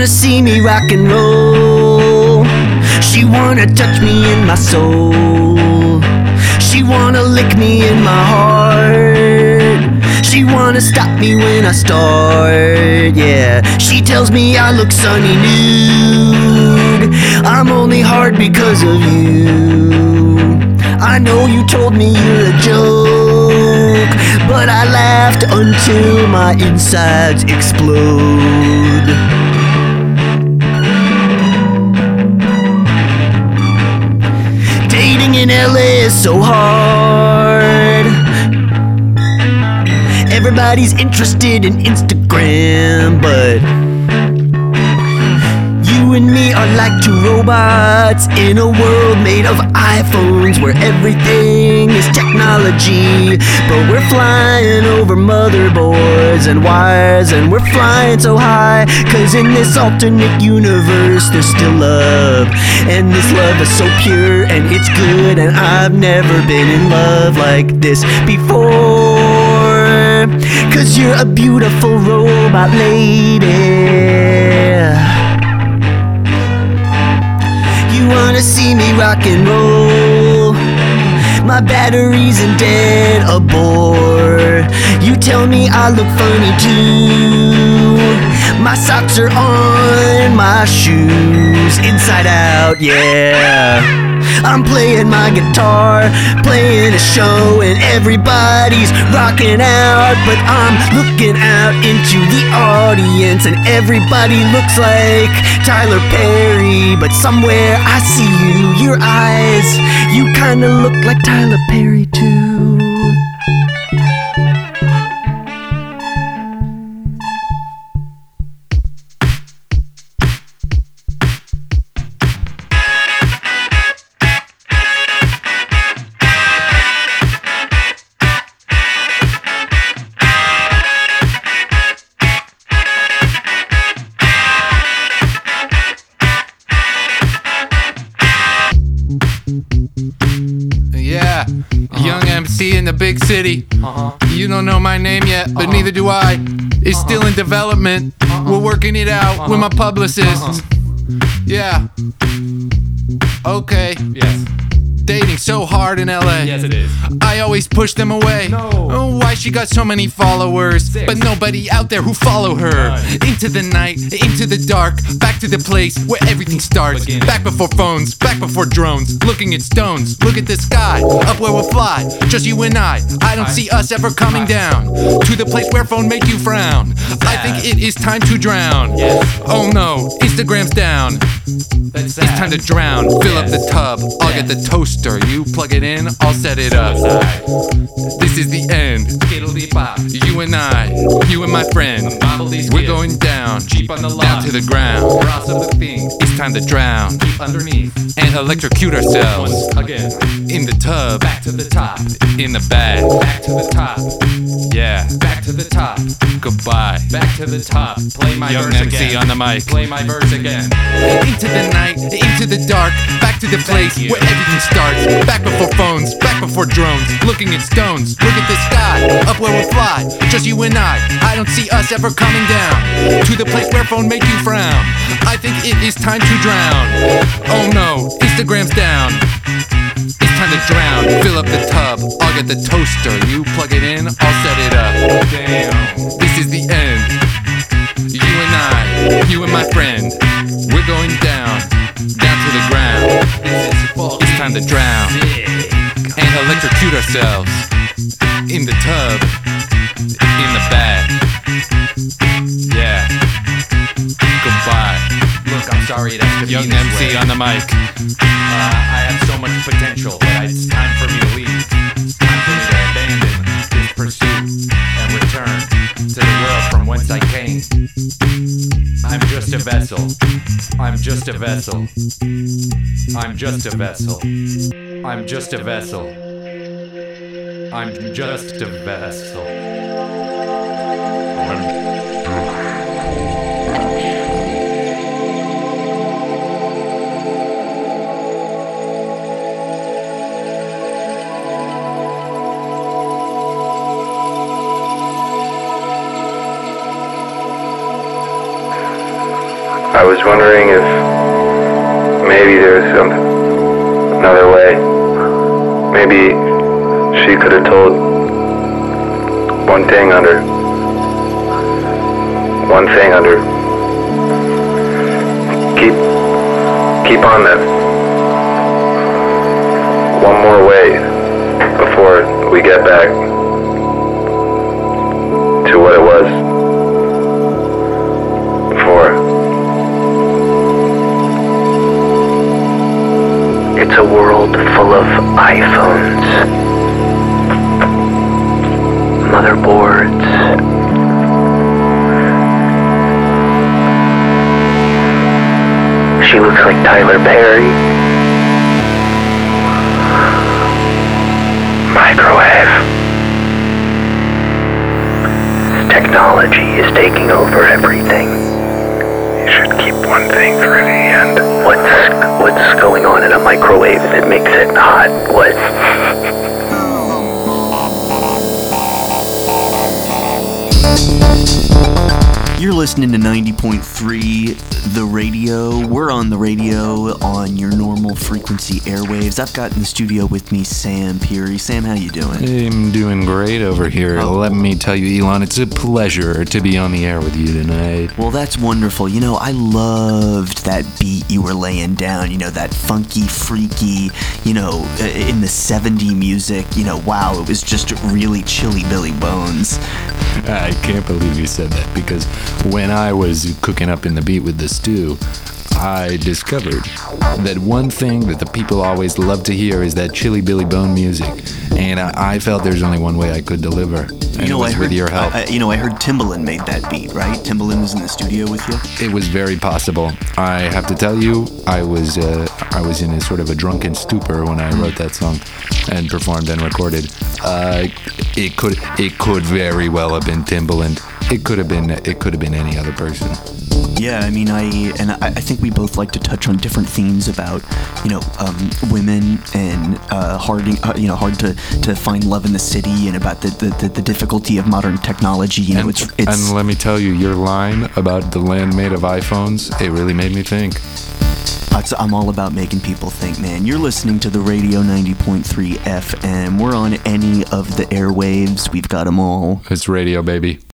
wanna see me rock and roll. She wanna touch me in my soul. She wanna lick me in my heart. She wanna stop me when I start. Yeah, she tells me I look sunny nude. Because of you. I know you told me you're a joke, but I laughed until my insides explode. Dating in LA is so hard. Everybody's interested in Instagram, but and me are like two robots in a world made of iPhones where everything is technology. But we're flying over motherboards and wires, and we're flying so high. Cause in this alternate universe, there's still love. And this love is so pure and it's good, and I've never been in love like this before. Cause you're a beautiful robot lady. Rock and roll? My battery's dead a bore. You tell me I look funny too. My socks are on my shoes, inside out, yeah. I'm playing my guitar, playing a show, and everybody's rocking out. But I'm looking out into the audience, and everybody looks like Tyler Perry. But somewhere I see you, your eyes, you kinda look like Tyler Perry too. In the big city. Uh-huh. You don't know my name yet, but uh-huh. neither do I. It's uh-huh. still in development. Uh-huh. We're working it out with my publicist. Yeah. Okay. Yes. Dating so hard in LA. Yes, it is. I always push them away. No. Oh, why she got so many followers, Six. but nobody out there who follow her. Nine. Into the night, into the dark, back to the place where everything starts. Beginning. Back before phones, back before drones. Looking at stones, look at the sky, up where we'll fly. Just you and I. I don't Hi. see us ever coming Hi. down to the place where phone make you frown. I think it is time to drown. Yes. Oh no, Instagram's down. That's It's time to drown. Fill up the tub. I'll get the toaster. You plug it in. I'll set it up. This is the end. You and I, you and my friend, we're going down, Jeep on the down to the ground. Cross of the thing. It's time to drown Underneath. and electrocute ourselves again. in the tub, Back to the top. in the bag. Back to the top. Yeah, Back to the top. goodbye. Back to the top. Play my Young verse MC again. on the mic. Play my verse again. Into the night, into the dark, back to the place where everything starts. Back before phones, back before drones, looking at stones. Look at the sky, up where we'll fly. Just you and I. I don't see us ever coming down to the place where phone make you frown. I think it is time to drown. Oh no, Instagram's down. It's time to drown. Fill up the tub. I'll get the toaster. You plug it in. I'll set it up. Damn. You and my friend, we're going down, down to the ground. This is fucking It's time to drown and electrocute ourselves in the tub, in the bath. Yeah. Goodbye. Look, I'm sorry it has to Young be this MC way. on the mic. Uh, I have so much potential, but it's time for me to leave. Whence I came. I'm just a vessel. I'm just a vessel. I'm just a vessel. I'm just a vessel. I'm just a vessel. Was wondering if maybe there's some another way. Maybe she could have told one thing under one thing under. Keep keep on that. One more way before we get back to what it was like Tyler Perry. Microwave. Technology is taking over everything. You should keep one thing for the end. What's what's going on in a microwave that makes it hot? What? You're listening to 90.3 The Radio. We're on the radio on your normal frequency airwaves. I've got in the studio with me Sam Peary. Sam, how you doing? I'm doing great over here. Oh. Let me tell you, Elon, it's a pleasure to be on the air with you tonight. Well, that's wonderful. You know, I loved that beat you were laying down. You know, that funky, freaky, you know, in the 70 music. You know, wow, it was just really chilly Billy Bones. I can't believe you said that because when I was cooking up in the beat with the stew, I discovered that one thing that the people always love to hear is that chili Billy Bone music, and I, I felt there's only one way I could deliver, and You it know, was I heard, with your help. I- you know, I heard Timbaland made that beat, right? Timbaland was in the studio with you. it was very possible. I have to tell you, I was uh, I was in a sort of a drunken stupor when I wrote that song and performed and recorded. Uh, it could it could very well have been Timbaland. It could have been it could have been any other person. Yeah, I mean, I and I, I think we both like to touch on different themes about, you know, um, women and uh, hard, uh, you know, hard to, to find love in the city, and about the, the, the, the difficulty of modern technology. You know, And, it's it's and let me tell you, your line about the land made of iPhones, it really made me think. I'm all about making people think, man. You're listening to the Radio 90.3 FM. We're on any of the airwaves. We've got them all. It's radio, baby.